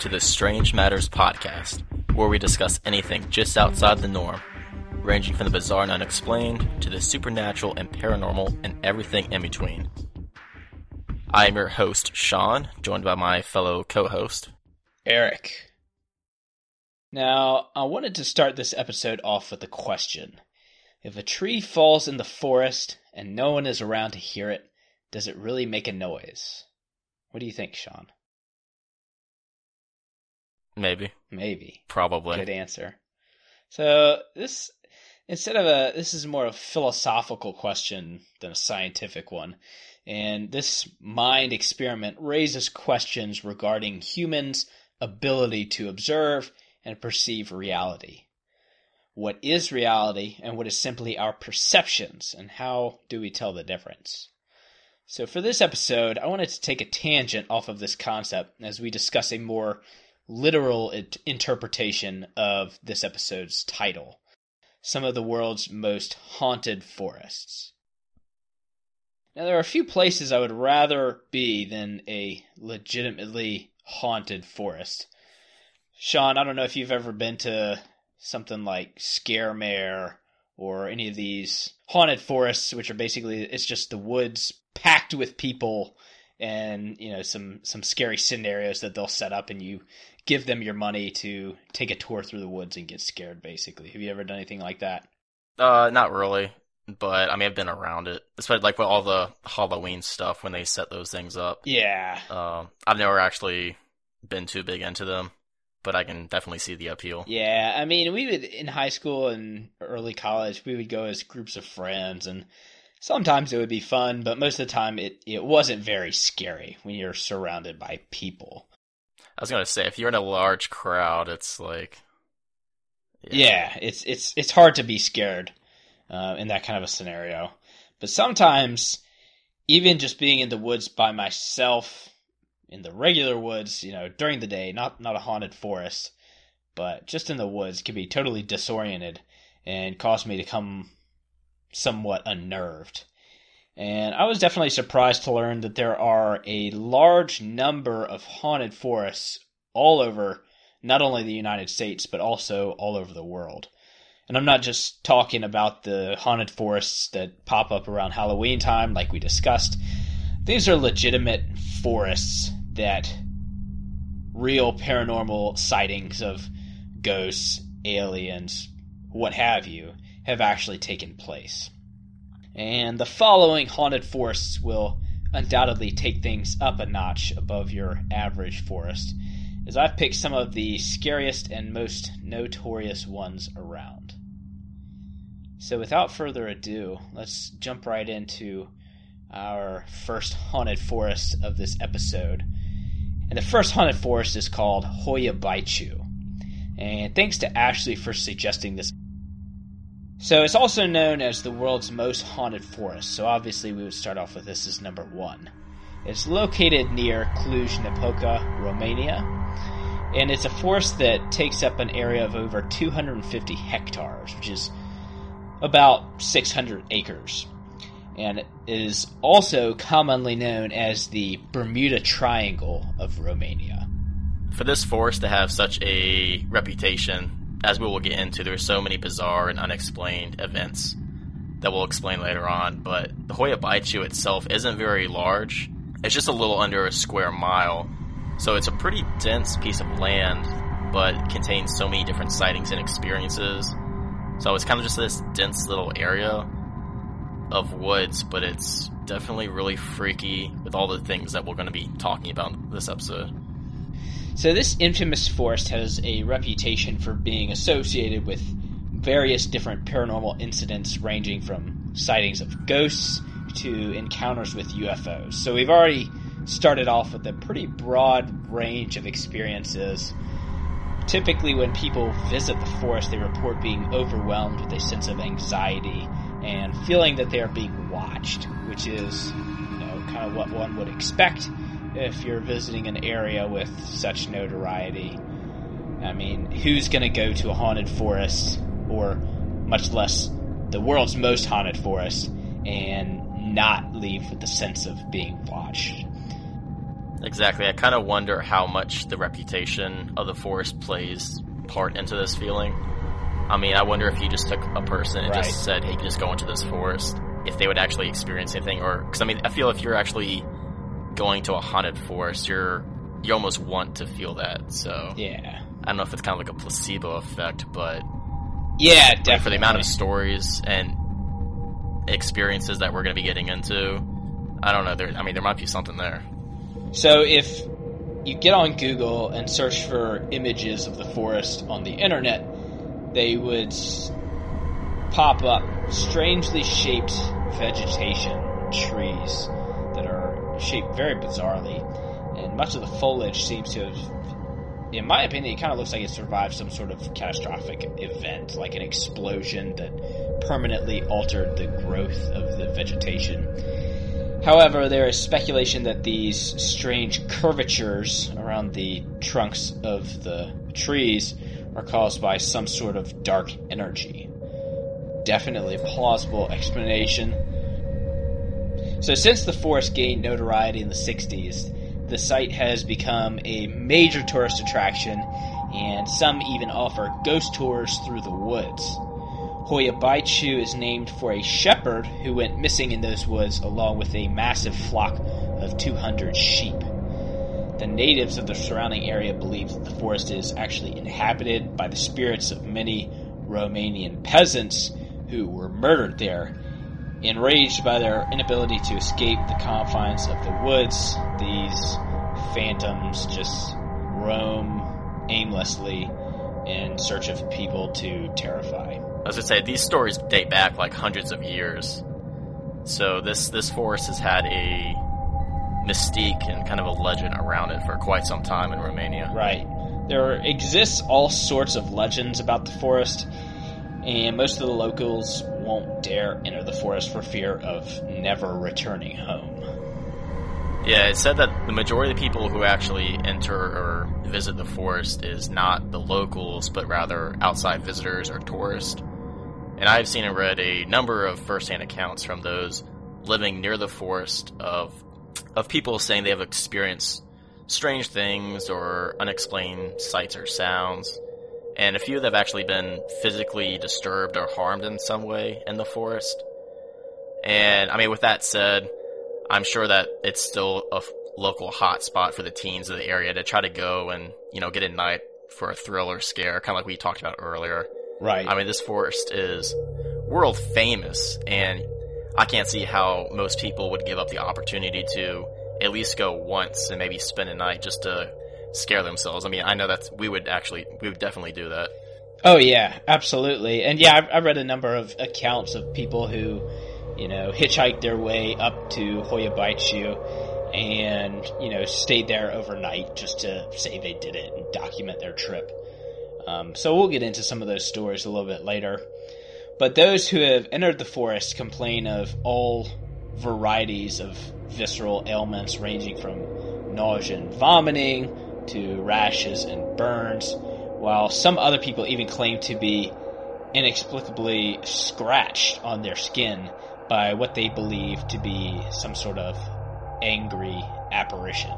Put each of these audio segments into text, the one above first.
to the Strange Matters podcast, where we discuss anything just outside the norm, ranging from the bizarre and unexplained to the supernatural and paranormal and everything in between. I am your host, Sean, joined by my fellow co host, Eric. Now, I wanted to start this episode off with a question. If a tree falls in the forest and no one is around to hear it, does it really make a noise? What do you think, Sean? Maybe, Maybe. probably. Good answer. So this instead of a this is more of a philosophical question than a scientific one. And this mind experiment raises questions regarding humans' ability to observe and perceive reality. What is reality and what is simply our perceptions and how do we tell the difference? So for this episode, I wanted to take a tangent off of this concept as we discuss a more literal it- interpretation of this episode's title some of the world's most haunted forests. Now, there are a few places I would rather be than a legitimately haunted forest. Sean, I don't know if you've ever been to something like Scaremare or any of these haunted forests, which are basically it's just the woods packed with people and you know some some scary scenarios that they'll set up and you give them your money to take a tour through the woods and get scared basically have you ever done anything like that Uh, not really, but I mean, I've been around it, especially like with all the Halloween stuff when they set those things up. yeah Um, I've never actually been too big into them, but I can definitely see the appeal. yeah i mean we would in high school and early college we would go as groups of friends and sometimes it would be fun but most of the time it, it wasn't very scary when you're surrounded by people I was gonna say, if you're in a large crowd, it's like, Yeah, it's it's it's hard to be scared uh, in that kind of a scenario. But sometimes, even just being in the woods by myself, in the regular woods, you know, during the day, not not a haunted forest, but just in the woods, can be totally disoriented and cause me to come somewhat unnerved. And I was definitely surprised to learn that there are a large number of haunted forests all over not only the United States, but also all over the world. And I'm not just talking about the haunted forests that pop up around Halloween time, like we discussed. These are legitimate forests that real paranormal sightings of ghosts, aliens, what have you, have actually taken place. And the following haunted forests will undoubtedly take things up a notch above your average forest, as I've picked some of the scariest and most notorious ones around. So, without further ado, let's jump right into our first haunted forest of this episode. And the first haunted forest is called Hoia Baciu. And thanks to Ashley for suggesting this so it's also known as the world's most haunted forest, so obviously we would start off with this as number one. It's located near Cluj-Napoca, Romania, and it's a forest that takes up an area of over 250 hectares, which is about 600 acres. And it is also commonly known as the Bermuda Triangle of Romania. for this forest to have such a reputation, as we will get into, there are so many bizarre and unexplained events that we'll explain later on. But the Hoia Baciu itself isn't very large. It's just a little under a square mile. So it's a pretty dense piece of land, but contains so many different sightings and experiences. So it's kind of just this dense little area of woods, but it's definitely really freaky with all the things that we're going to be talking about this episode. So this infamous forest has a reputation for being associated with various different paranormal incidents ranging from sightings of ghosts to encounters with UFOs. So we've already started off with a pretty broad range of experiences. Typically when people visit the forest they report being overwhelmed with a sense of anxiety and feeling that they are being watched, which is you know kind of what one would expect if you're visiting an area with such notoriety. I mean, who's going to go to a haunted forest, or much less the world's most haunted forest, and not leave with the sense of being watched? Exactly. I kind of wonder how much the reputation of the forest plays part into this feeling. I mean, I wonder if you just took a person and Right. just said, "Hey, you just go into this forest," if they would actually experience anything, or because I mean, I feel if you're actually going to a haunted forest, you're you almost want to feel that. So Yeah. I don't know if it's kind of like a placebo effect, but Yeah, like, definitely. for the amount of stories and experiences that we're going to be getting into, I don't know. There, I mean, there might be something there. So if you get on Google and search for images of the forest on the internet, they would pop up strangely shaped vegetation, trees shaped very bizarrely, and much of the foliage seems to have. In my opinion, it kind of looks like it survived some sort of catastrophic event, like an explosion that permanently altered the growth of the vegetation. However, there is speculation that these strange curvatures around the trunks of the trees are caused by some sort of dark energy. Definitely a plausible explanation. So, since the forest gained notoriety in the 60s, the site has become a major tourist attraction, and some even offer ghost tours through the woods. Hoia Baciu is named for a shepherd who went missing in those woods along with a massive flock of 200 sheep. The natives of the surrounding area believe that the forest is actually inhabited by the spirits of many Romanian peasants who were murdered there. Enraged by their inability to escape the confines of the woods, these phantoms just roam aimlessly in search of people to terrify. As I was gonna say these stories date back like hundreds of years. So this this forest has had a mystique and kind of a legend around it for quite some time in Romania. Right. There exists all sorts of legends about the forest, and most of the locals won't dare enter the forest for fear of never returning home. Yeah, it said that the majority of the people who actually enter or visit the forest is not the locals, but rather outside visitors or tourists. And I've seen and read a number of first-hand accounts from those living near the forest of of people saying they have experienced strange things or unexplained sights or sounds. And a few that have actually been physically disturbed or harmed in some way in the forest. And I mean, with that said, I'm sure that it's still a f- local hotspot for the teens of the area to try to go and, you know, get a night for a thrill or scare, kind of like we talked about earlier. Right. I mean, this forest is world famous, and I can't see how most people would give up the opportunity to at least go once and maybe spend a night just to scare themselves. I mean, I know that's we would actually we would definitely do that. Oh yeah, absolutely. And yeah, I've, I've read a number of accounts of people who, you know, hitchhiked their way up to Hoia Baciu and, you know, stayed there overnight just to say they did it and document their trip. Um, so we'll get into some of those stories a little bit later. But those who have entered the forest complain of all varieties of visceral ailments ranging from nausea and vomiting to rashes and burns, while some other people even claim to be inexplicably scratched on their skin by what they believe to be some sort of angry apparition.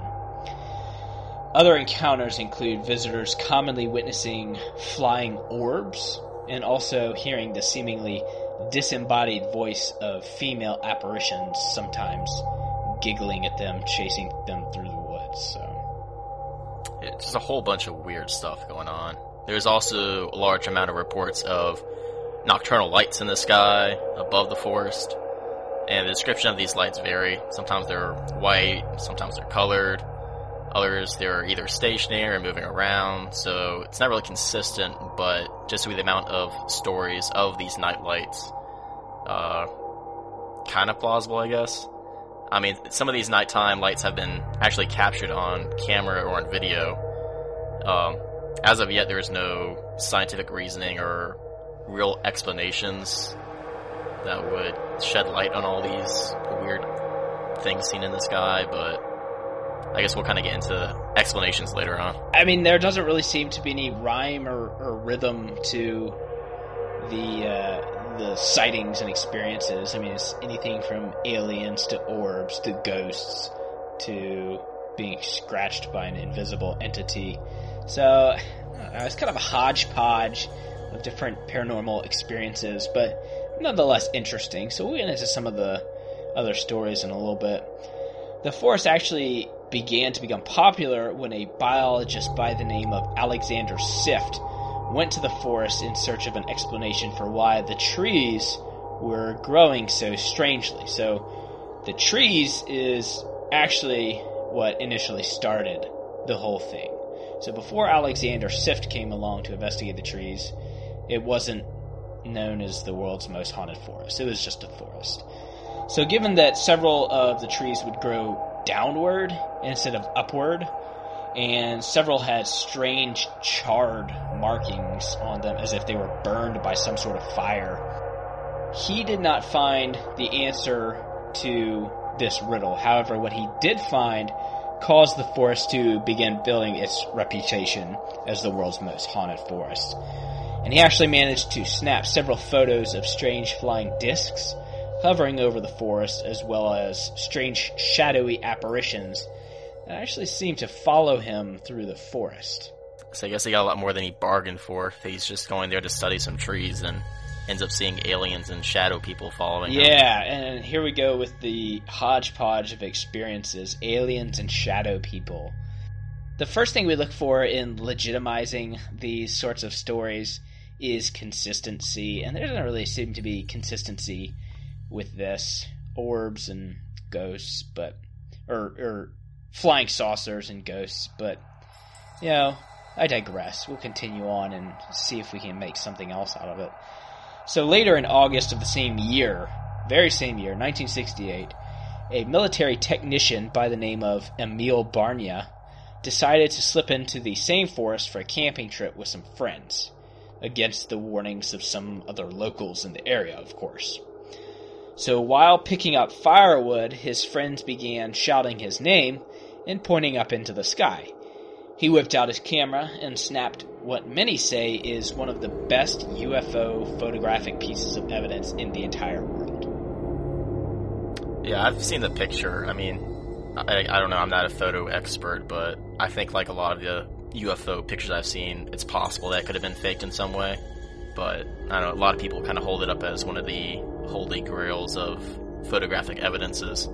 Other encounters include visitors commonly witnessing flying orbs and also hearing the seemingly disembodied voice of female apparitions, sometimes giggling at them, chasing them through the woods. So, It's just a whole bunch of weird stuff going on. There's also a large amount of reports of nocturnal lights in the sky above the forest. And the description of these lights vary. Sometimes they're white, sometimes they're colored. Others, they're either stationary or moving around. So it's not really consistent, but just with the amount of stories of these night lights, uh, kind of plausible, I guess. I mean, some of these nighttime lights have been actually captured on camera or on video. Um, as of yet, there is no scientific reasoning or real explanations that would shed light on all these weird things seen in the sky, but I guess we'll kind of get into explanations later on. I mean, there doesn't really seem to be any rhyme or, or rhythm to the uh, the sightings and experiences. I mean, it's anything from aliens to orbs to ghosts to being scratched by an invisible entity. So it's kind of a hodgepodge of different paranormal experiences, but nonetheless interesting. So we'll get into some of the other stories in a little bit. The forest actually began to become popular when a biologist by the name of Alexander Sift went to the forest in search of an explanation for why the trees were growing so strangely. So the trees is actually what initially started the whole thing. So before Alexander Sift came along to investigate the trees, it wasn't known as the world's most haunted forest. It was just a forest. So given that several of the trees would grow downward instead of upward, and several had strange charred markings on them as if they were burned by some sort of fire. He did not find the answer to this riddle. However, what he did find caused the forest to begin building its reputation as the world's most haunted forest. And he actually managed to snap several photos of strange flying discs hovering over the forest, as well as strange shadowy apparitions that actually seem to follow him through the forest. So I guess he got a lot more than he bargained for. He's just going there to study some trees and ends up seeing aliens and shadow people following him. Yeah, and here we go with the hodgepodge of experiences aliens and shadow people. The first thing we look for in legitimizing these sorts of stories is consistency, and there doesn't really seem to be consistency with this orbs and ghosts, but or or flying saucers and ghosts, but you know, I digress. We'll continue on and see if we can make something else out of it. So later in August of the same year, very same year, 1968, a military technician by the name of Emil Barnea decided to slip into the same forest for a camping trip with some friends, against the warnings of some other locals in the area, of course. So while picking up firewood, his friends began shouting his name and pointing up into the sky. He whipped out his camera and snapped what many say is one of the best UFO photographic pieces of evidence in the entire world. Yeah, I've seen the picture. I mean, I, I don't know, I'm not a photo expert, but I think, like a lot of the UFO pictures I've seen, it's possible that could have been faked in some way. But I don't know, a lot of people kind of hold it up as one of the holy grails of photographic evidences.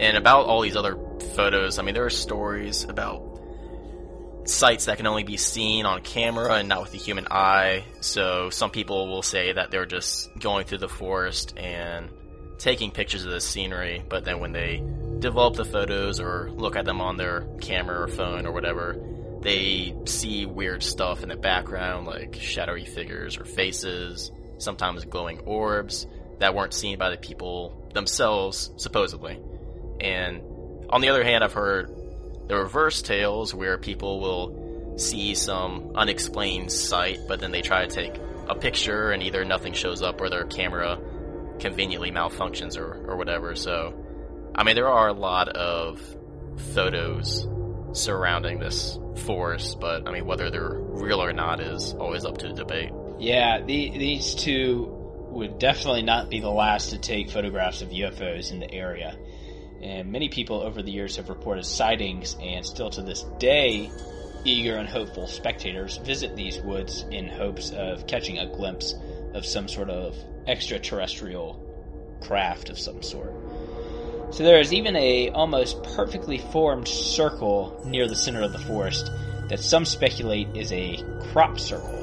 And about all these other photos, I mean, there are stories about sights that can only be seen on camera and not with the human eye. So some people will say that they're just going through the forest and taking pictures of the scenery, but then when they develop the photos or look at them on their camera or phone or whatever, they see weird stuff in the background, like shadowy figures or faces, sometimes glowing orbs that weren't seen by the people themselves, supposedly. And on the other hand, I've heard the reverse tales where people will see some unexplained sight, but then they try to take a picture and either nothing shows up or their camera conveniently malfunctions or, or whatever. So, I mean, there are a lot of photos surrounding this forest, but I mean, whether they're real or not is always up to debate. Yeah, the, these two would definitely not be the last to take photographs of UFOs in the area. And many people over the years have reported sightings, and still to this day, eager and hopeful spectators visit these woods in hopes of catching a glimpse of some sort of extraterrestrial craft of some sort. So there is even a almost perfectly formed circle near the center of the forest that some speculate is a crop circle.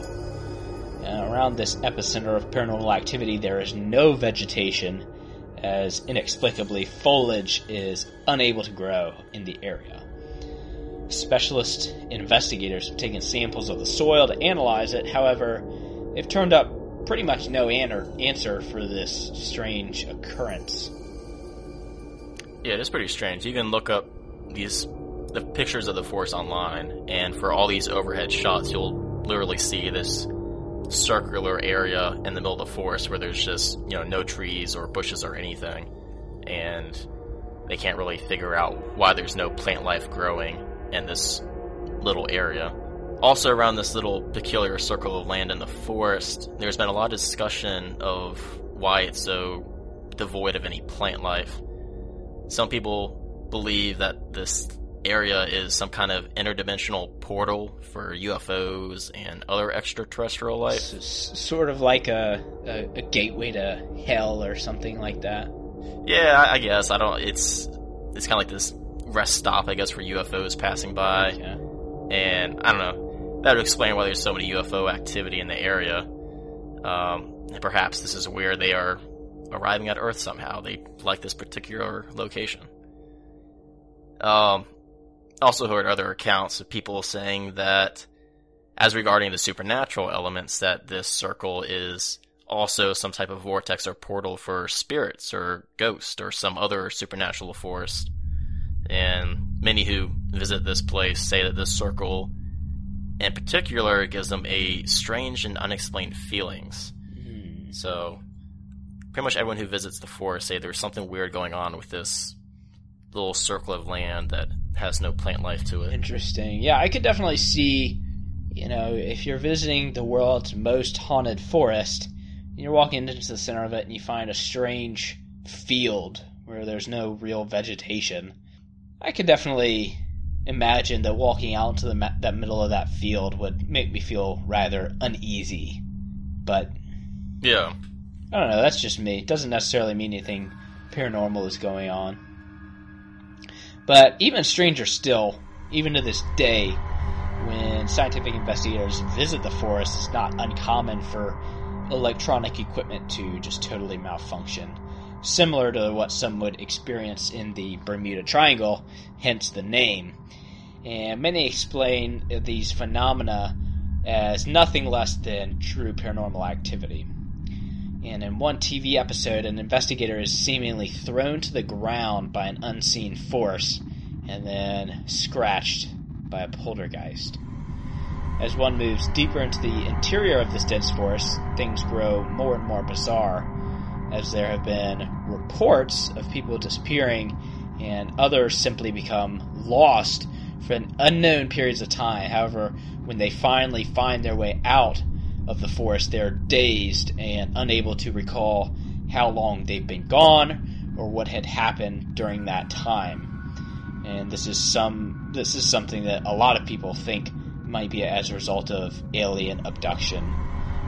Uh, around this epicenter of paranormal activity, there is no vegetation, as inexplicably foliage is unable to grow in the area. Specialist investigators have taken samples of the soil to analyze it, however, they've turned up pretty much no answer for this strange occurrence. Yeah, it is pretty strange. You can look up these the pictures of the forest online, and for all these overhead shots, you'll literally see this circular area in the middle of the forest where there's just you know no trees or bushes or anything, and they can't really figure out why there's no plant life growing in this little area. Also, around this little peculiar circle of land in the forest, there's been a lot of discussion of why it's so devoid of any plant life. Some people believe that this area is some kind of interdimensional portal for UFOs and other extraterrestrial life. sort of like a, a, a, gateway to hell or something like that. Yeah, I, I guess I don't. It's it's kind of like this rest stop, I guess, for UFOs passing by. And I don't know. That would explain why there's so many UFO activity in the area. Um, and perhaps this is where they are arriving at Earth somehow. They like this particular location. Um, also heard other accounts of people saying that, as regarding the supernatural elements, that this circle is also some type of vortex or portal for spirits or ghosts or some other supernatural force. And many who visit this place say that this circle, in particular, gives them a strange and unexplained feelings. Mm. So, pretty much everyone who visits the forest say there's something weird going on with this little circle of land that has no plant life to it. Interesting. Yeah, I could definitely see, you know, if you're visiting the world's most haunted forest, and you're walking into the center of it and you find a strange field where there's no real vegetation. I could definitely imagine that walking out into the that middle of that field would make me feel rather uneasy. But yeah, I don't know. That's just me. It doesn't necessarily mean anything paranormal is going on. But even stranger still, even to this day, when scientific investigators visit the forest, it's not uncommon for electronic equipment to just totally malfunction. Similar to what some would experience in the Bermuda Triangle, hence the name. And many explain these phenomena as nothing less than true paranormal activity. And in one TV episode, an investigator is seemingly thrown to the ground by an unseen force and then scratched by a poltergeist. As one moves deeper into the interior of this dense forest, things grow more and more bizarre, as there have been reports of people disappearing and others simply become lost for unknown periods of time. However, when they finally find their way out of the forest, they're dazed and unable to recall how long they've been gone or what had happened during that time. And this is some this is something that a lot of people think might be as a result of alien abduction.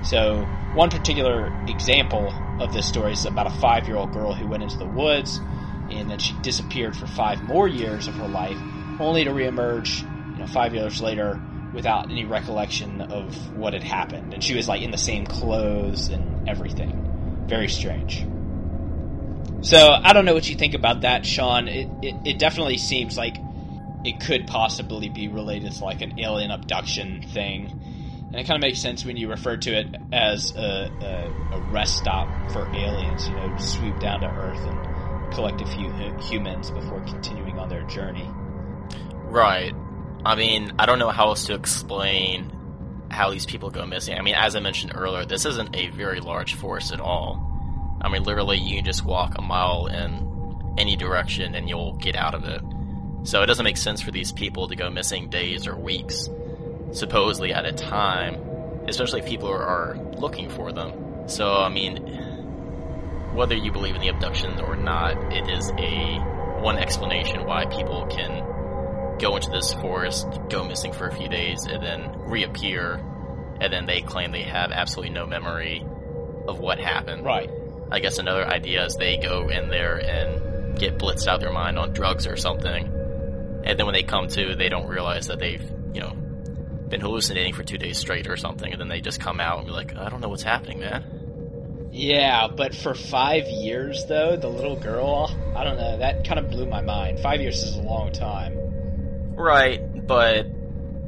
So, one particular example of this story is about a five year old girl who went into the woods and then she disappeared for five more years of her life, only to reemerge, you know, five years later without any recollection of what had happened. And she was like in the same clothes and everything. Very strange. So I don't know what you think about that, Sean. It, it, it definitely seems like it could possibly be related to like an alien abduction thing. And it kind of makes sense when you refer to it as a, a, a rest stop for aliens, you know, to sweep down to Earth and collect a few humans before continuing on their journey. Right. I mean, I don't know how else to explain how these people go missing. I mean, as I mentioned earlier, this isn't a very large forest at all. I mean, literally, you just walk a mile in any direction and you'll get out of it. So it doesn't make sense for these people to go missing days or weeks, supposedly at a time, especially if people are looking for them. So, I mean, whether you believe in the abduction or not, it is a one explanation why people can go into this forest, go missing for a few days, and then reappear, and then they claim they have absolutely no memory of what happened. Right. I guess another idea is they go in there and get blitzed out of their mind on drugs or something, and then when they come to, they don't realize that they've, you know, been hallucinating for two days straight or something, and then they just come out and be like, I don't know what's happening, man. Yeah, but for five years, though, the little girl, I don't know, that kind of blew my mind. Five years is a long time. Right, but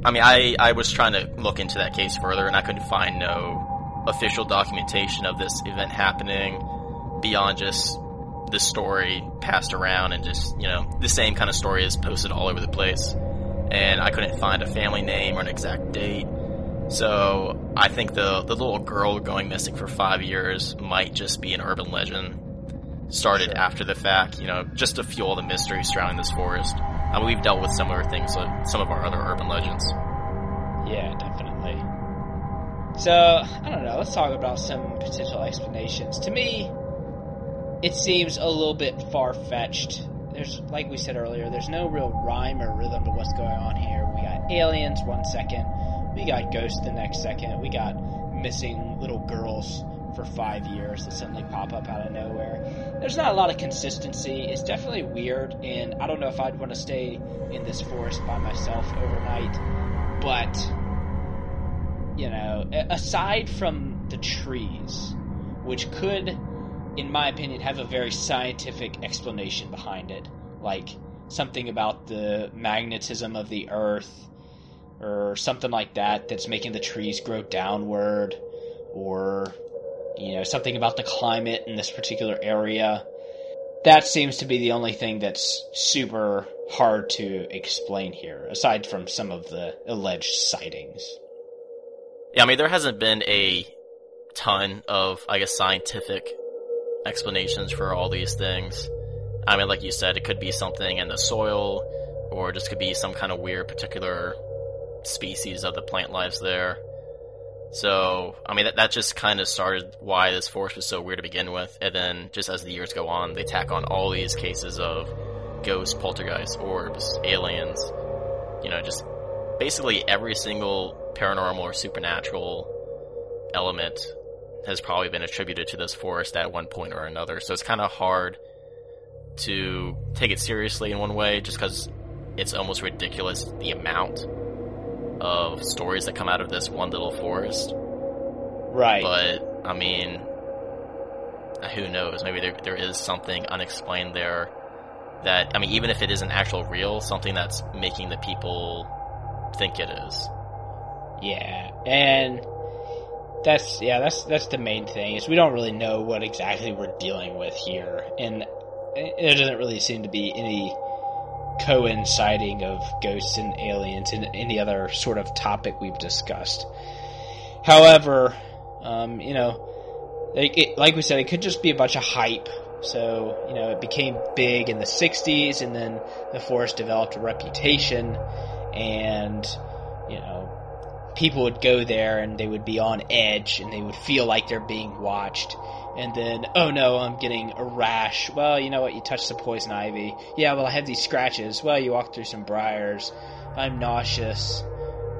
I mean, I, I was trying to look into that case further, and I couldn't find no official documentation of this event happening beyond just the story passed around and just, you know, the same kind of story is posted all over the place. And I couldn't find a family name or an exact date. So I think the, the little girl going missing for five years might just be an urban legend started sure. after the fact, you know, just to fuel the mystery surrounding this forest. I mean, we've dealt with similar things with some of our other urban legends. Yeah, definitely. So, I don't know, let's talk about some potential explanations. To me, it seems a little bit far fetched there's like we said earlier, there's no real rhyme or rhythm to what's going on here. We got aliens one second, we got ghosts the next second, we got missing little girls for five years that suddenly pop up out of nowhere. There's not a lot of consistency. It's definitely weird, and I don't know if I'd want to stay in this forest by myself overnight. But, you know, aside from the trees, which could, in my opinion, have a very scientific explanation behind it, like something about the magnetism of the earth or something like that that's making the trees grow downward or you know, something about the climate in this particular area. That seems to be the only thing that's super hard to explain here, aside from some of the alleged sightings. Yeah, I mean, there hasn't been a ton of, I guess, scientific explanations for all these things. I mean, like you said, it could be something in the soil, or just could be some kind of weird particular species of the plant lives there. So, I mean, that, that just kind of started why this force was so weird to begin with. And then, just as the years go on, they tack on all these cases of ghosts, poltergeists, orbs, aliens. You know, just basically every single paranormal or supernatural element has probably been attributed to this forest at one point or another. So it's kind of hard to take it seriously in one way just because it's almost ridiculous the amount of stories that come out of this one little forest. Right. But I mean, who knows? Maybe there there is something unexplained there that I mean, even if it isn't actual real, something that's making the people think it is. Yeah, and that's yeah, that's that's the main thing is we don't really know what exactly we're dealing with here, and there doesn't really seem to be any coinciding of ghosts and aliens and any other sort of topic we've discussed. However, um, you know, it, like we said, it could just be a bunch of hype. So, you know, it became big in the 60s, and then the forest developed a reputation, and, you know, people would go there and they would be on edge and they would feel like they're being watched and then, oh no, I'm getting a rash. Well, you know what? You touched the poison ivy. Yeah, well, I have these scratches. Well, you walked through some briars. I'm nauseous.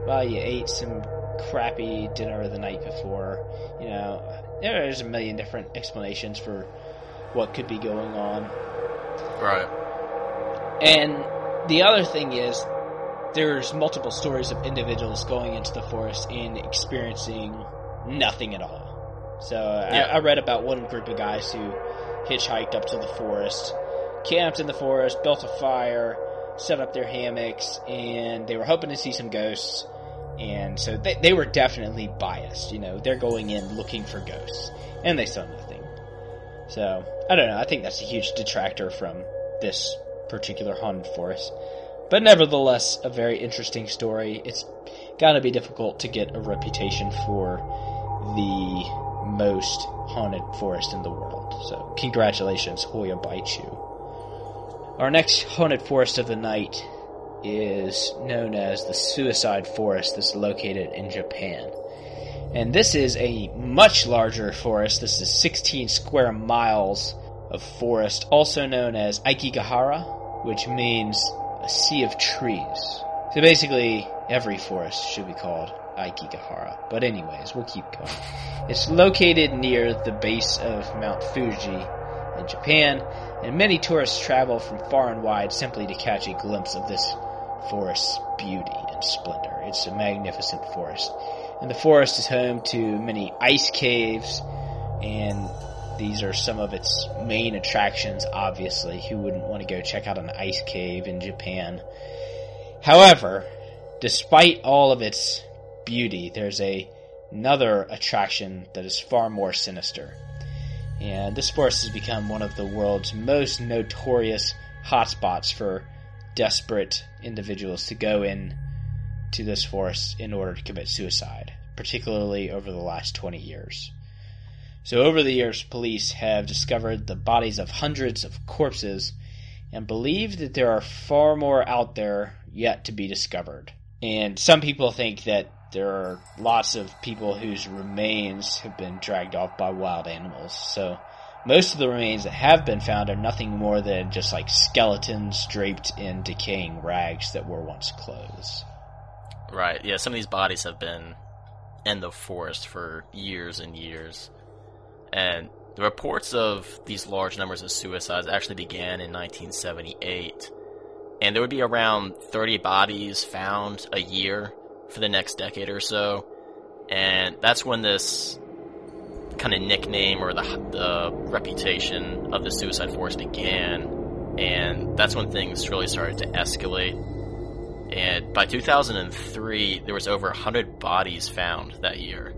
Well, you ate some crappy dinner the night before. You know, there's a million different explanations for what could be going on. Right. And the other thing is, there's multiple stories of individuals going into the forest and experiencing nothing at all. So yeah. I, I, read about one group of guys who hitchhiked up to the forest, camped in the forest, built a fire, set up their hammocks, and they were hoping to see some ghosts. And so they, they were definitely biased. You know, they're going in looking for ghosts, and they saw nothing. So I don't know. I think that's a huge detractor from this particular haunted forest. But nevertheless, a very interesting story. It's got to be difficult to get a reputation for the most haunted forest in the world. So, congratulations, Hoia Baciu. Our next haunted forest of the night is known as the Suicide Forest that's located in Japan. And this is a much larger forest. This is 16 square miles of forest, also known as Aokigahara, which means a sea of trees. So basically, every forest should be called Aokigahara. But anyways, we'll keep going. It's located near the base of Mount Fuji in Japan, and many tourists travel from far and wide simply to catch a glimpse of this forest's beauty and splendor. It's a magnificent forest. And the forest is home to many ice caves, and these are some of its main attractions, obviously. Who wouldn't want to go check out an ice cave in Japan? However, despite all of its beauty, there's a another attraction that is far more sinister. And this forest has become one of the world's most notorious hotspots for desperate individuals to go in to this forest in order to commit suicide, particularly over the last 20 years. So, over the years, police have discovered the bodies of hundreds of corpses and believe that there are far more out there yet to be discovered. And some people think that there are lots of people whose remains have been dragged off by wild animals. So most of the remains that have been found are nothing more than just like skeletons draped in decaying rags that were once clothes. Right. Yeah, some of these bodies have been in the forest for years and years. And the reports of these large numbers of suicides actually began in 1978. And there would be around 30 bodies found a year for the next decade or so. And that's when this kind of nickname or the, the reputation of the suicide forest began. And that's when things really started to escalate. And by 2003, there was over 100 bodies found that year.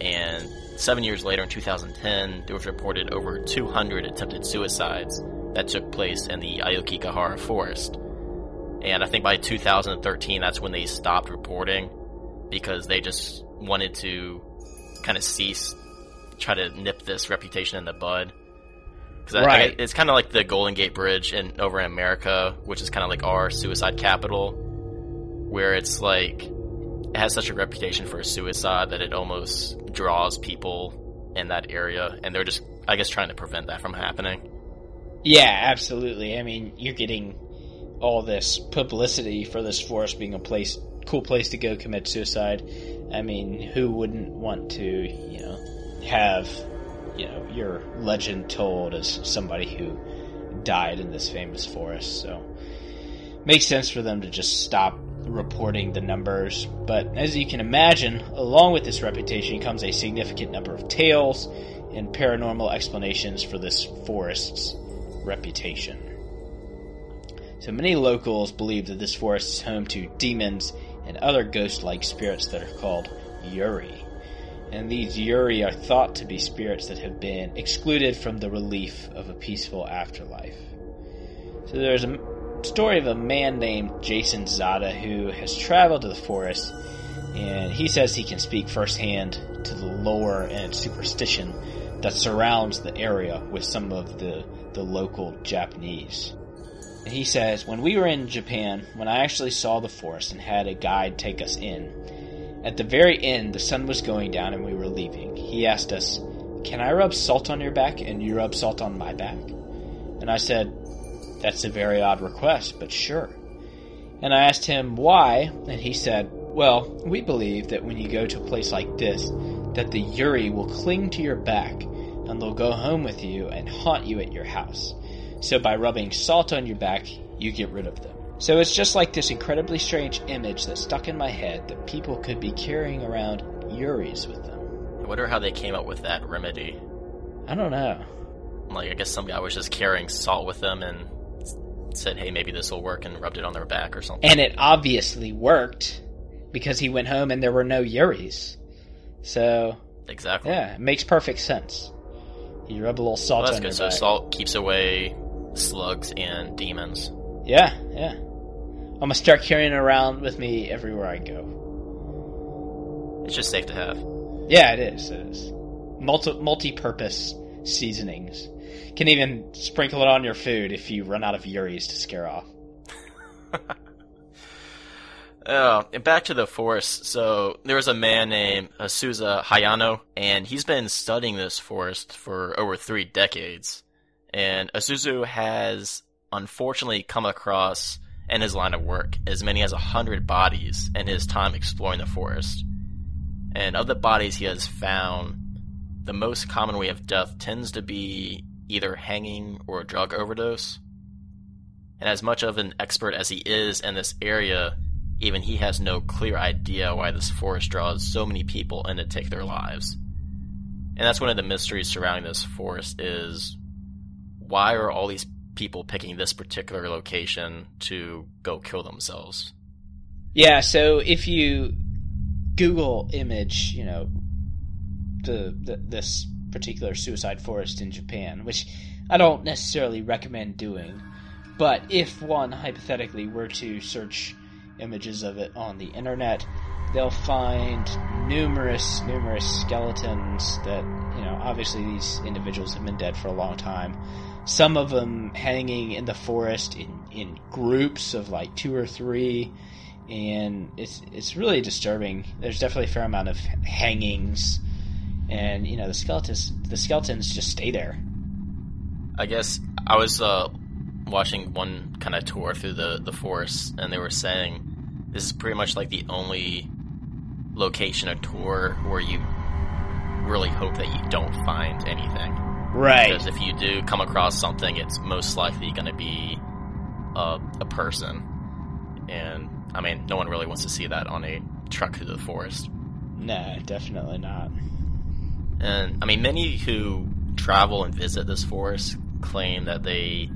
And seven years later, in 2010, there was reported over 200 attempted suicides that took place in the Aokigahara forest. And I think by 2013, that's when they stopped reporting because they just wanted to kind of cease, try to nip this reputation in the bud. Because right. it's kind of like the Golden Gate Bridge in over in America, which is kind of like our suicide capital, where it's like it has such a reputation for suicide that it almost draws people in that area, and they're just, I guess, trying to prevent that from happening. Yeah, absolutely. I mean, you're getting all this publicity for this forest being a place, cool place to go commit suicide. I mean, who wouldn't want to, you know, have you know your legend told as somebody who died in this famous forest. So makes sense for them to just stop reporting the numbers. But as you can imagine, along with this reputation comes a significant number of tales and paranormal explanations for this forest's reputation. So many locals believe that this forest is home to demons and other ghost like spirits that are called Yurei and these Yurei are thought to be spirits that have been excluded from the relief of a peaceful afterlife. So there's a story of a man named Jason Zada who has traveled to the forest, and he says he can speak firsthand to the lore and superstition that surrounds the area with some of the, the local Japanese. He says, When we were in Japan, when I actually saw the forest and had a guide take us in, at the very end, the sun was going down and we were leaving. He asked us, Can I rub salt on your back and you rub salt on my back? And I said, That's a very odd request, but sure. And I asked him why, and he said, Well, we believe that when you go to a place like this, that the Yurei will cling to your back and they'll go home with you and haunt you at your house. So by rubbing salt on your back, you get rid of them. So it's just like this incredibly strange image that stuck in my head that people could be carrying around Yureis with them. I wonder how they came up with that remedy. I don't know. Like, I guess some guy was just carrying salt with them and said, hey, maybe this will work, and rubbed it on their back or something. And it obviously worked because he went home and there were no Yureis. So. Exactly. Yeah, it makes perfect sense. You rub a little salt well, that's on good. so back. salt keeps away slugs and demons. Yeah, yeah. I'm gonna start carrying it around with me everywhere I go. It's just safe to have. Yeah, it is. It is. Multi multi-purpose seasonings. Can even sprinkle it on your food if you run out of Yurei's to scare off. Oh, and back to the forest. So there was a man named Azusa Hayano, and he's been studying this forest for over three decades. And Azusa has unfortunately come across in his line of work as many as a hundred bodies in his time exploring the forest. And of the bodies he has found, the most common way of death tends to be either hanging or a drug overdose. And as much of an expert as he is in this area, even he has no clear idea why this forest draws so many people in to take their lives. And that's one of the mysteries surrounding this forest is why are all these people picking this particular location to go kill themselves. Yeah, so if you Google image, you know, the, the this particular suicide forest in Japan, which I don't necessarily recommend doing, but if one hypothetically were to search images of it on the internet, they'll find numerous, numerous skeletons that, you know, obviously these individuals have been dead for a long time. Some of them hanging in the forest in, in groups of like two or three. And it's it's really disturbing. There's definitely a fair amount of hangings. And you know the skeletons the skeletons just stay there. I guess I was uh, watching one kind of tour through the the forest, and they were saying this is pretty much like the only location or tour where you really hope that you don't find anything. Right. Because if you do come across something, it's most likely going to be a, a person. And, I mean, no one really wants to see that on a truck through the forest. No, definitely not. And, I mean, many who travel and visit this forest claim that they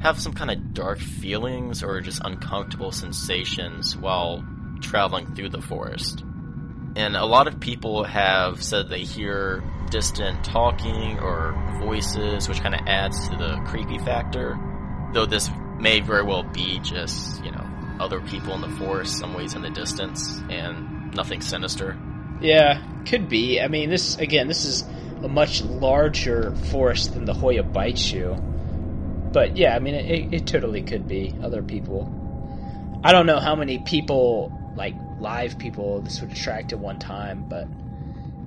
have some kind of dark feelings or just uncomfortable sensations while traveling through the forest. And a lot of people have said they hear distant talking or voices, which kind of adds to the creepy factor. Though this may very well be just, you know, other people in the forest, some ways in the distance, and nothing sinister. Yeah, could be. I mean, this, again, this is a much larger forest than the Hoia Baciu. But yeah, I mean, it, it totally could be other people. I don't know how many people, like live people, this would attract at one time, but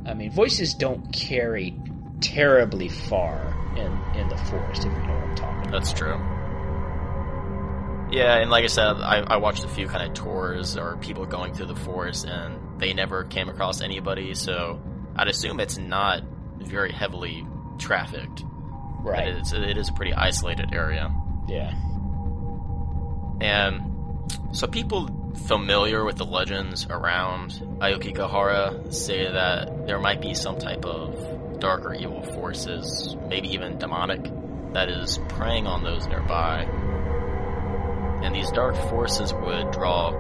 I mean, voices don't carry terribly far in, in the forest, if you know what I'm talking That's true. Yeah, and like I said, I, I watched a few kind of tours or people going through the forest, and they never came across anybody, so I'd assume it's not very heavily trafficked. Right. It's, it is a pretty isolated area. Yeah. And so people familiar with the legends around Aokigahara say that there might be some type of darker evil forces, maybe even demonic, that is preying on those nearby. And these dark forces would draw,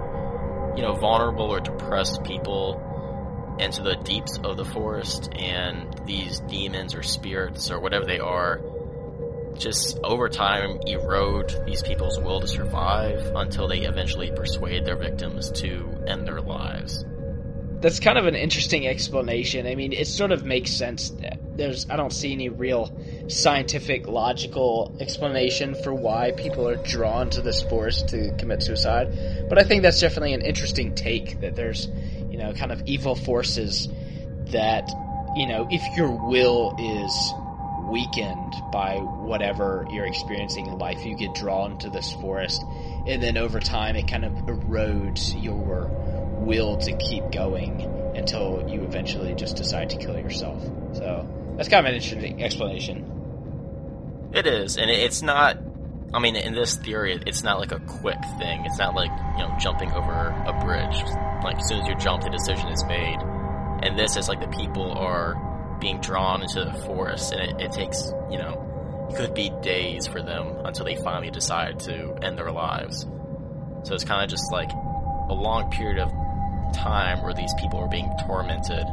you know, vulnerable or depressed people into the deeps of the forest, and these demons or spirits or whatever they are just over time erode these people's will to survive until they eventually persuade their victims to end their lives. That's kind of an interesting explanation. I mean, it sort of makes sense. There's I don't see any real scientific logical explanation for why people are drawn to this force to commit suicide, but I think that's definitely an interesting take that there's, you know, kind of evil forces that, you know, if your will is weakened by whatever you're experiencing in life. You get drawn to this forest, and then over time, it kind of erodes your will to keep going until you eventually just decide to kill yourself. So that's kind of an interesting explanation. It is, and it's not. I mean, in this theory, it's not like a quick thing. It's not like you know jumping over a bridge. Like as soon as you jump, the decision is made. And this is like the people are being drawn into the forest, and it, it takes, you know, it could be days for them until they finally decide to end their lives. So it's kind of just like a long period of time where these people are being tormented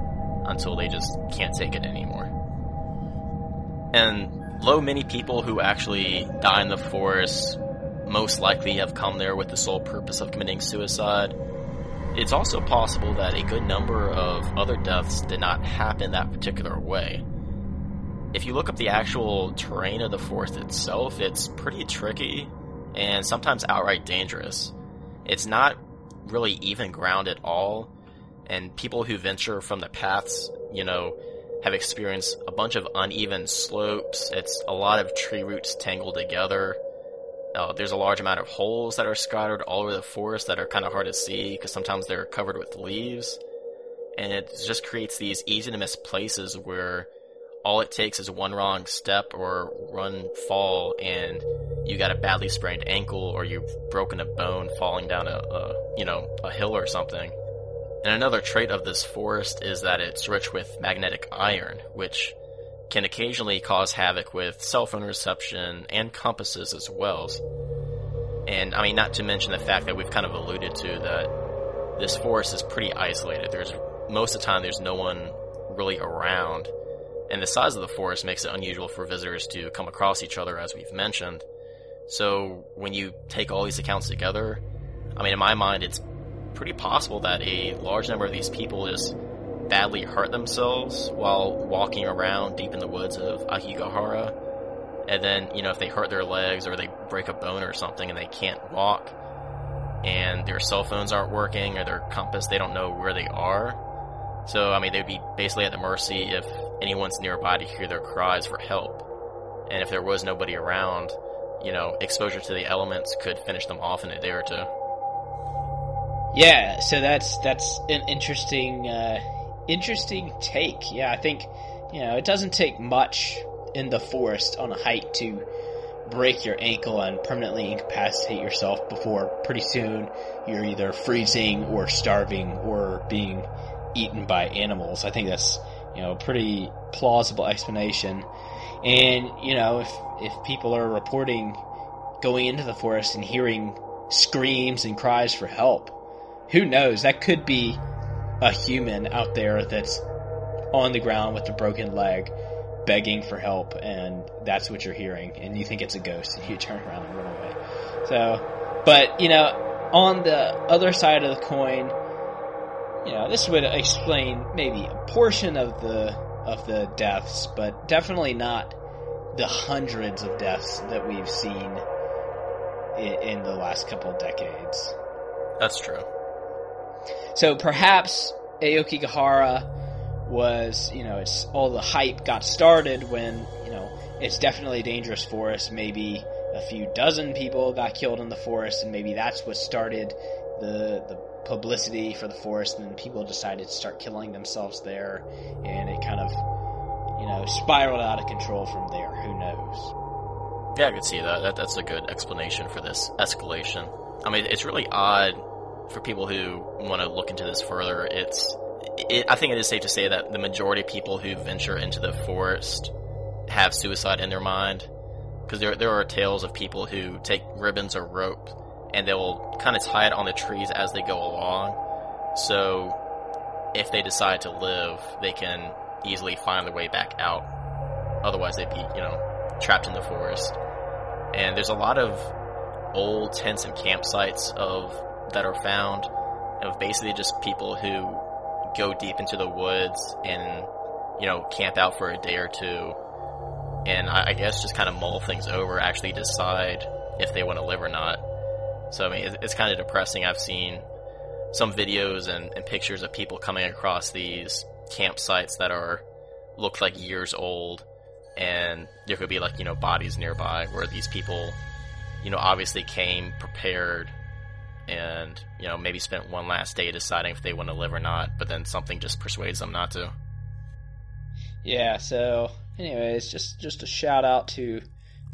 until they just can't take it anymore. And though many people who actually die in the forest most likely have come there with the sole purpose of committing suicide, it's also possible that a good number of other deaths did not happen that particular way. If you look up the actual terrain of the forest itself, it's pretty tricky and sometimes outright dangerous. It's not really even ground at all, and people who venture from the paths, you know, have experienced a bunch of uneven slopes. It's a lot of tree roots tangled together. Uh, there's a large amount of holes that are scattered all over the forest that are kind of hard to see because sometimes they're covered with leaves. And it just creates these easy to miss places where all it takes is one wrong step or one fall and you got a badly sprained ankle or you've broken a bone falling down a, a you know, a hill or something. And another trait of this forest is that it's rich with magnetic iron, which can occasionally cause havoc with cell phone reception and compasses as well. And I mean, not to mention the fact that we've kind of alluded to that this forest is pretty isolated. There's most of the time there's no one really around, and the size of the forest makes it unusual for visitors to come across each other, as we've mentioned. So when you take all these accounts together, I mean, in my mind, it's pretty possible that a large number of these people just badly hurt themselves while walking around deep in the woods of Aokigahara. And then, you know, if they hurt their legs or they break a bone or something and they can't walk, and their cell phones aren't working or their compass, they don't know where they are. So, I mean, they'd be basically at the mercy if anyone's nearby to hear their cries for help. And if there was nobody around, you know, exposure to the elements could finish them off in a day or two. Yeah, so that's that's an interesting uh, interesting take. Yeah, I think you know it doesn't take much in the forest on a hike to break your ankle and permanently incapacitate yourself before pretty soon you're either freezing or starving or being eaten by animals. I think that's you know a pretty plausible explanation. And you know if if people are reporting going into the forest and hearing screams and cries for help, who knows? That could be a human out there that's on the ground with a broken leg begging for help and that's what you're hearing and you think it's a ghost and you turn around and run away. So, but you know, on the other side of the coin, you know, this would explain maybe a portion of the of the deaths, but definitely not the hundreds of deaths that we've seen in, in the last couple of decades. That's true. So perhaps Aokigahara was, you know, it's all the hype got started when, you know, it's definitely a dangerous forest. Maybe a few dozen people got killed in the forest, and maybe that's what started the the publicity for the forest. And then people decided to start killing themselves there, and it kind of, you know, spiraled out of control from there. Who knows? Yeah, I could see that. that that's a good explanation for this escalation. I mean, it's really odd for people who want to look into this further. It's it, I think it is safe to say that the majority of people who venture into the forest have suicide in their mind. Because there, there are tales of people who take ribbons or rope and they'll kind of tie it on the trees as they go along. So if they decide to live, they can easily find their way back out. Otherwise, they'd be, you know, trapped in the forest. And there's a lot of old tents and campsites of that are found of basically just people who go deep into the woods and you know camp out for a day or two, and I, I guess just kind of mull things over, actually decide if they want to live or not. So I mean, it's, it's kind of depressing. I've seen some videos and, and pictures of people coming across these campsites that are look like years old, and there could be like you know bodies nearby where these people, you know, obviously came prepared and you know maybe spent one last day deciding if they want to live or not but then something just persuades them not to. Yeah so anyways just just a shout out to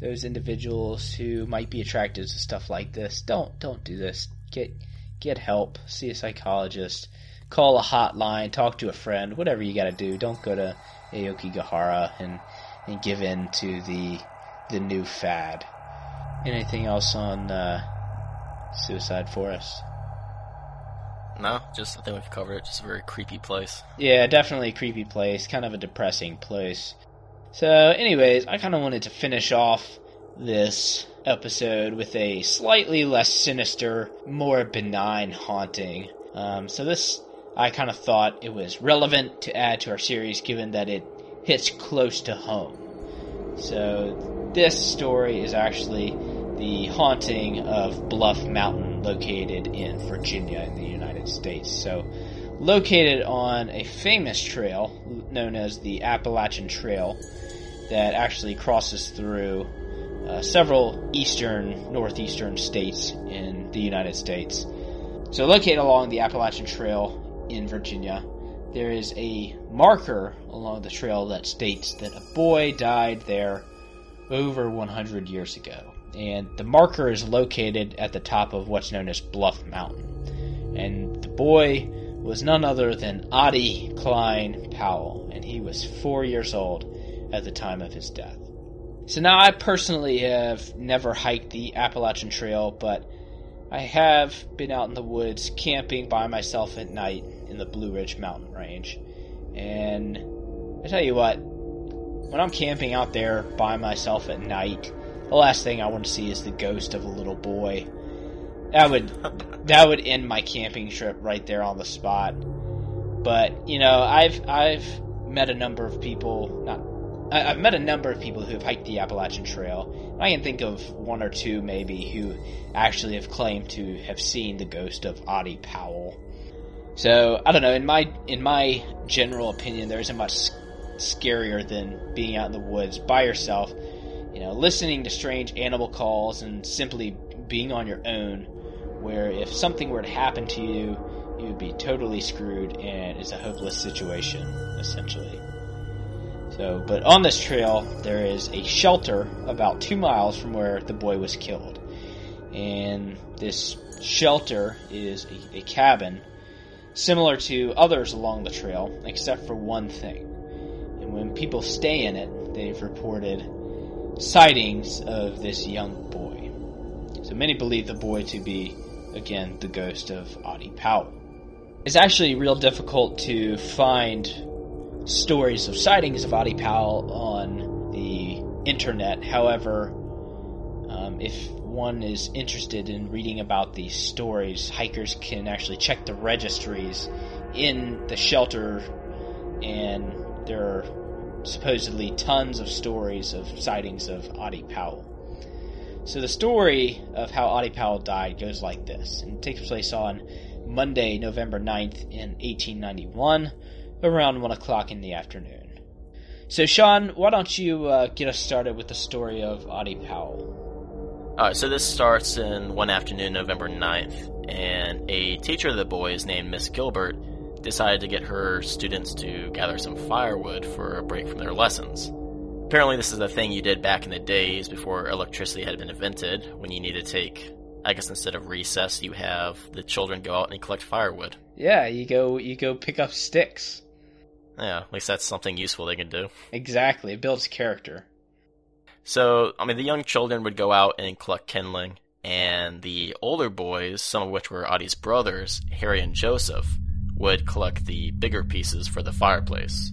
those individuals who might be attracted to stuff like this. Don't don't do this. Get get help. See a psychologist. Call a hotline. Talk to a friend. Whatever you got to do. Don't go to Aokigahara and and give in to the the new fad. Anything else on uh, Suicide Forest. No, just I think we've covered it. Just a very creepy place. Yeah, definitely a creepy place. Kind of a depressing place. So, anyways, I kind of wanted to finish off this episode with a slightly less sinister, more benign haunting. Um, so this, I kind of thought it was relevant to add to our series, given that it hits close to home. So this story is actually the haunting of Bluff Mountain, located in Virginia in the United States. So, located on a famous trail known as the Appalachian Trail that actually crosses through uh, several eastern, northeastern states in the United States. So, located along the Appalachian Trail in Virginia, there is a marker along the trail that states that a boy died there over 100 years ago and the marker is located at the top of what's known as Bluff Mountain. And the boy was none other than Ottie Cline Powell, and he was four years old at the time of his death. So now I personally have never hiked the Appalachian Trail, but I have been out in the woods camping by myself at night in the Blue Ridge Mountain Range. And I tell you what, when I'm camping out there by myself at night, the last thing I want to see is the ghost of a little boy. That would that would end my camping trip right there on the spot. But you know, I've I've met a number of people. Not I've met a number of people who have hiked the Appalachian Trail. I can think of one or two maybe who actually have claimed to have seen the ghost of Ottie Powell. So I don't know. In my in my general opinion, there isn't much scarier than being out in the woods by yourself know, listening to strange animal calls and simply being on your own, where if something were to happen to you, you would be totally screwed and it's a hopeless situation, essentially. So, but on this trail, there is a shelter about two miles from where the boy was killed. And this shelter is a, a cabin similar to others along the trail, except for one thing. And when people stay in it, they've reported sightings of this young boy. So many believe the boy to be, again, the ghost of Ottie Powell. It's actually real difficult to find stories of sightings of Ottie Powell on the internet. However, um, if one is interested in reading about these stories, hikers can actually check the registries in the shelter, and there are supposedly tons of stories of sightings of Ottie Powell. So the story of how Ottie Powell died goes like this, and it takes place on Monday, November 9th in 1891, around 1 o'clock in the afternoon. So Sean, why don't you uh, get us started with the story of Ottie Powell? Alright, so this starts in one afternoon, November 9th, and a teacher of the boys named Miss Gilbert decided to get her students to gather some firewood for a break from their lessons. Apparently, this is a thing you did back in the days before electricity had been invented, when you need to take, I guess instead of recess, you have the children go out and collect firewood. Yeah, you go you go pick up sticks. Yeah, at least that's something useful they can do. Exactly, it builds character. So, I mean, the young children would go out and collect kindling, and the older boys, some of which were Ottie's brothers, Harry and Joseph, would collect the bigger pieces for the fireplace.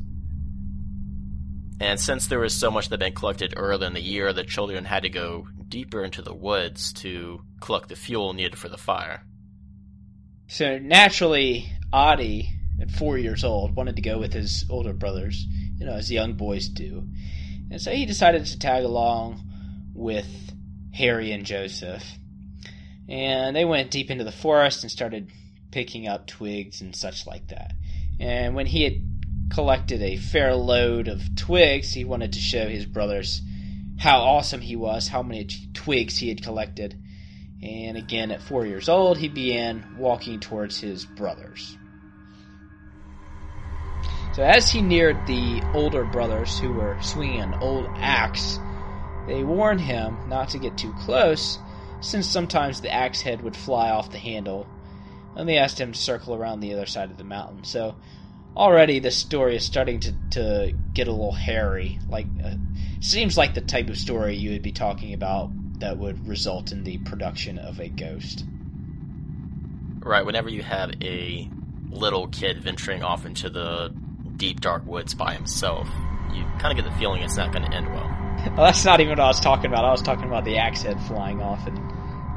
And since there was so much that had been collected early in the year, the children had to go deeper into the woods to collect the fuel needed for the fire. So naturally, Ottie, at four years old, wanted to go with his older brothers, you know, as young boys do. And so he decided to tag along with Harry and Joseph. And they went deep into the forest and started picking up twigs and such like that. And when he had collected a fair load of twigs, he wanted to show his brothers how awesome he was, how many twigs he had collected. And again, at four years old, he began walking towards his brothers. So as he neared the older brothers who were swinging an old axe, they warned him not to get too close, since sometimes the axe head would fly off the handle and they asked him to circle around the other side of the mountain. So already the story is starting to, to get a little hairy. Like, uh, seems like the type of story you would be talking about that would result in the production of a ghost. Right, whenever you have a little kid venturing off into the deep, dark woods by himself, you kind of get the feeling it's not going to end well. Well, that's not even what I was talking about. I was talking about the axe head flying off and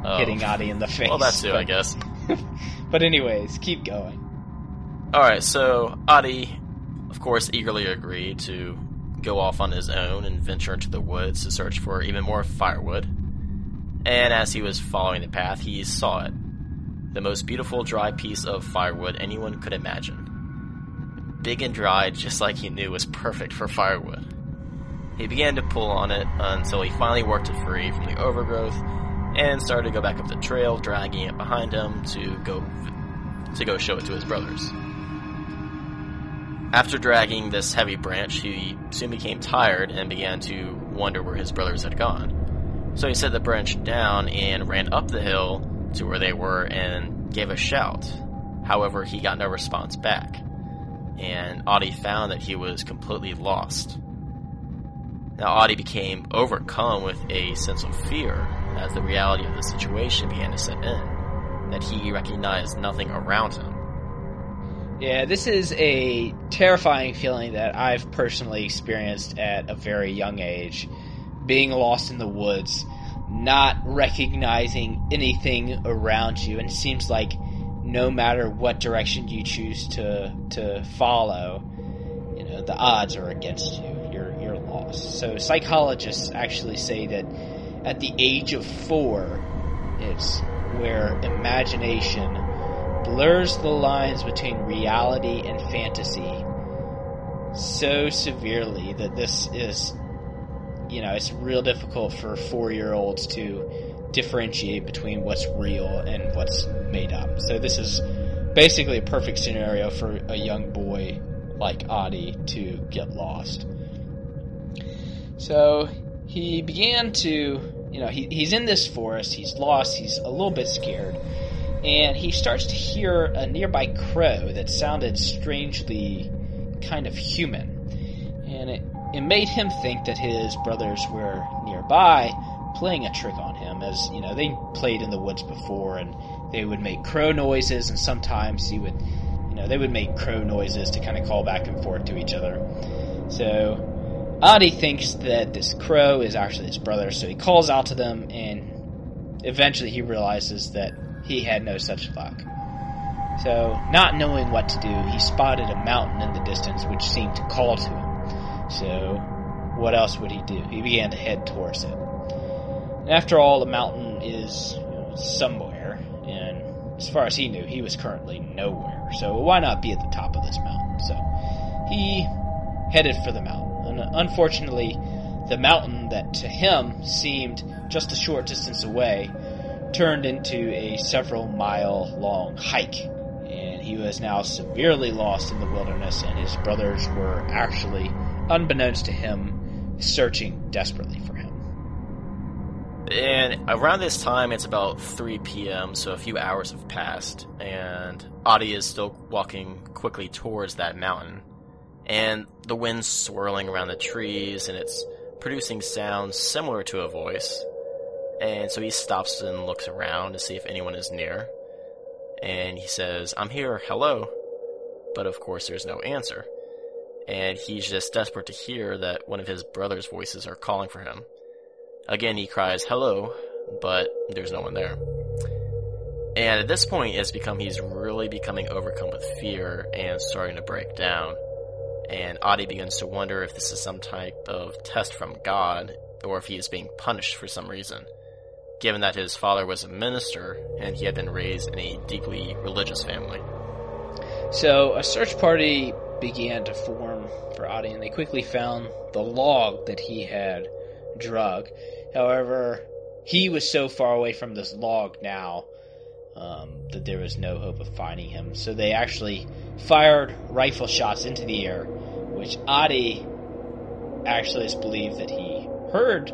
oh. hitting Ottie in the face. Well, that's too, but... I guess. but anyways, keep going. Alright, so Ottie, of course, eagerly agreed to go off on his own and venture into the woods to search for even more firewood. And as he was following the path, he saw it. The most beautiful dry piece of firewood anyone could imagine. Big and dry, just like he knew was perfect for firewood. He began to pull on it until he finally worked it free from the overgrowth and started to go back up the trail, dragging it behind him to go to go show it to his brothers. After dragging this heavy branch, he soon became tired and began to wonder where his brothers had gone. So he set the branch down and ran up the hill to where they were and gave a shout. However, he got no response back, and Ottie found that he was completely lost. Now, Ottie became overcome with a sense of fear as the reality of the situation began to set in, that he recognized nothing around him. Yeah, this is a terrifying feeling that I've personally experienced at a very young age. Being lost in the woods, not recognizing anything around you, and it seems like no matter what direction you choose to to follow, you know, the odds are against you. You're you're lost. So psychologists actually say that at the age of four, it's where imagination blurs the lines between reality and fantasy so severely that this is you know, it's real difficult for four year olds to differentiate between what's real and what's made up. So this is basically a perfect scenario for a young boy like Ottie to get lost. So he began to, you know, he, he's in this forest, he's lost, he's a little bit scared, and he starts to hear a nearby crow that sounded strangely kind of human. And it, it made him think that his brothers were nearby playing a trick on him, as, you know, they played in the woods before and they would make crow noises, and sometimes he would, you know, they would make crow noises to kind of call back and forth to each other. So, Ottie thinks that this crow is actually his brother, so he calls out to them, and eventually he realizes that he had no such luck. So, not knowing what to do, he spotted a mountain in the distance which seemed to call to him. So, what else would he do? He began to head towards it. After all, the mountain is somewhere, and as far as he knew, he was currently nowhere. So, why not be at the top of this mountain? So, he headed for the mountain. And uh, unfortunately, the mountain that to him seemed just a short distance away turned into a several mile long hike. And he was now severely lost in the wilderness, and his brothers were actually, unbeknownst to him, searching desperately for him. And around this time, it's about 3 p.m., so a few hours have passed, and Ottie is still walking quickly towards that mountain. And the wind's swirling around the trees, and it's producing sounds similar to a voice. And so he stops and looks around to see if anyone is near. And he says, I'm here, hello. But of course, there's no answer. And he's just desperate to hear that one of his brother's voices are calling for him. Again, he cries, hello, but there's no one there. And at this point, it's become, he's really becoming overcome with fear and starting to break down. And Ottie begins to wonder if this is some type of test from God, or if he is being punished for some reason given that his father was a minister and he had been raised in a deeply religious family. So a search party began to form for Ottie, and they quickly found the log that he had drug. However, he was so far away from this log now um, that there was no hope of finding him. So they actually fired rifle shots into the air, which Ottie actually is believed that he heard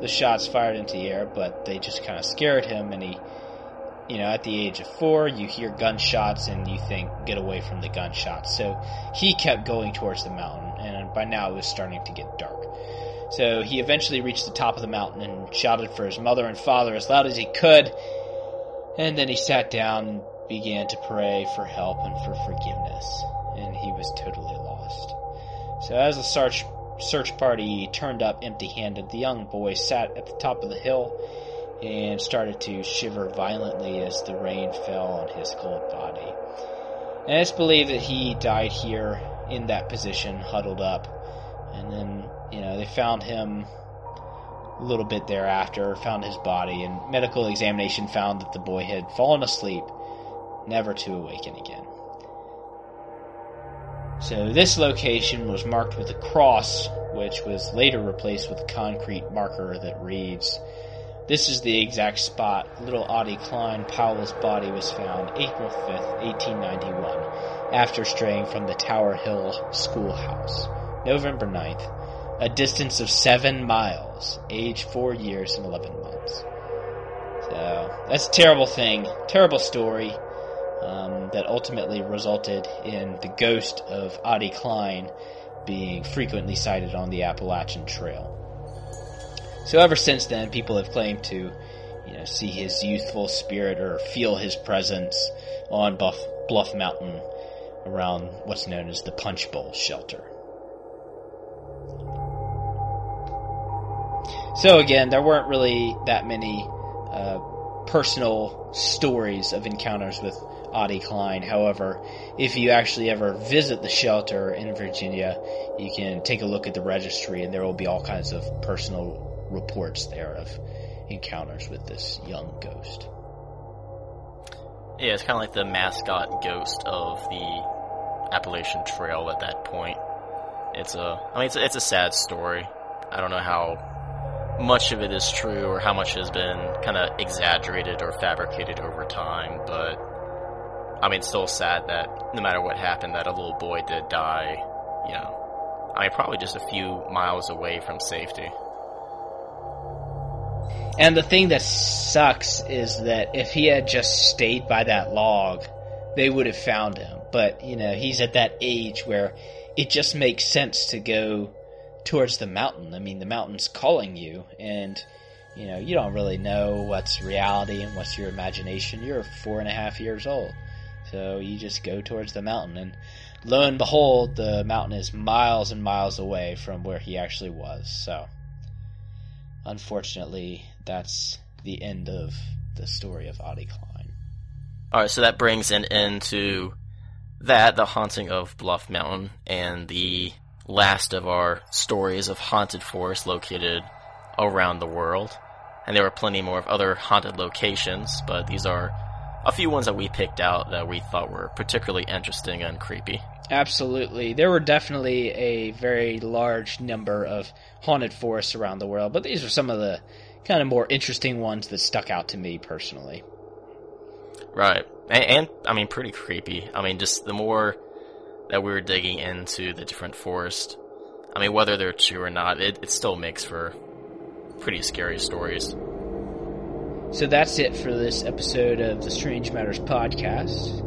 the shots fired into the air, but they just kind of scared him, and he, you know, at the age of four, you hear gunshots and you think, get away from the gunshots. So he kept going towards the mountain, and by now it was starting to get dark. So he eventually reached the top of the mountain and shouted for his mother and father as loud as he could, and then he sat down and began to pray for help and for forgiveness, and he was totally lost. So as the search search party turned up empty handed, the young boy sat at the top of the hill and started to shiver violently as the rain fell on his cold body. And it's believed that he died here in that position, huddled up. And then, you know, they found him a little bit thereafter, found his body, and medical examination found that the boy had fallen asleep, never to awaken again. So this location was marked with a cross, which was later replaced with a concrete marker that reads, This is the exact spot little Ottie Cline Powell's body was found April 5th, 1891, after straying from the Tower Hill schoolhouse. November 9th, a distance of seven miles, age four years and 11 months. So, that's a terrible thing, terrible story um, that ultimately resulted in the ghost of Ottie Cline being frequently sighted on the Appalachian Trail. So ever since then, people have claimed to, you know, see his youthful spirit or feel his presence on Buff, Bluff Mountain around what's known as the Punch Bowl shelter. So again, there weren't really that many uh, personal stories of encounters with Ottie Cline. However, if you actually ever visit the shelter in Virginia, you can take a look at the registry and there will be all kinds of personal reports there of encounters with this young ghost. Yeah, it's kind of like the mascot ghost of the Appalachian Trail at that point. It's a, I mean, it's a, it's a sad story I don't know how much of it is true or how much has been kind of exaggerated or fabricated over time, but I mean, it's still sad that no matter what happened, that a little boy did die, you know, I mean, probably just a few miles away from safety. And the thing that sucks is that if he had just stayed by that log, they would have found him. But, you know, he's at that age where it just makes sense to go towards the mountain. I mean, the mountain's calling you, and, you know, you don't really know what's reality and what's your imagination. You're four and a half years old. So you just go towards the mountain, and lo and behold, the mountain is miles and miles away from where he actually was. So, unfortunately, that's the end of the story of Ottie Cline. All right, so that brings an end to that, the haunting of Bluff Mountain, and the last of our stories of haunted forests located around the world. And there were plenty more of other haunted locations, but these are a few ones that we picked out that we thought were particularly interesting and creepy. Absolutely. There were definitely a very large number of haunted forests around the world, but these are some of the kind of more interesting ones that stuck out to me personally. Right. And, and, I mean, pretty creepy. I mean, just the more that we were digging into the different forest. I mean, whether they're true or not, it, it still makes for pretty scary stories. So that's it for this episode of the Strange Matters podcast.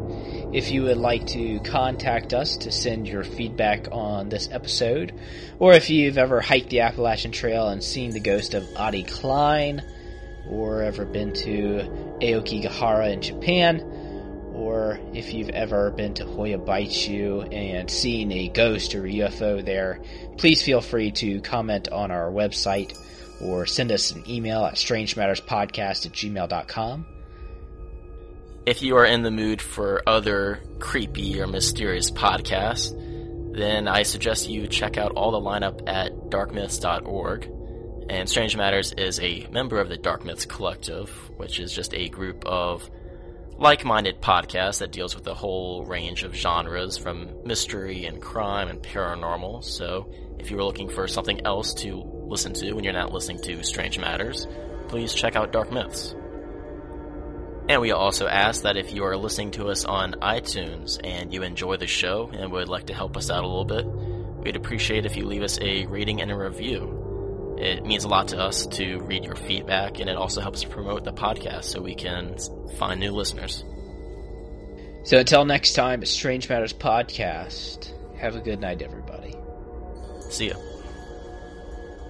If you would like to contact us to send your feedback on this episode, or if you've ever hiked the Appalachian Trail and seen the ghost of Ottie Cline, or ever been to Aokigahara in Japan, or if you've ever been to Hoia Baciu and seen a ghost or UFO there, please feel free to comment on our website or send us an email at strangematterspodcast at gmail.com. If you are in the mood for other creepy or mysterious podcasts, then I suggest you check out all the lineup at darkmyths.org. And Strange Matters is a member of the Dark Myths Collective, which is just a group of like minded podcast that deals with a whole range of genres from mystery and crime and paranormal. So if you were looking for something else to listen to when you're not listening to Strange Matters, please check out Dark Myths. And we also ask that if you are listening to us on iTunes and you enjoy the show and would like to help us out a little bit, we'd appreciate if you leave us a rating and a review. It means a lot to us to read your feedback, and it also helps promote the podcast so we can find new listeners. So until next time, Strange Matters Podcast, have a good night, everybody. See ya.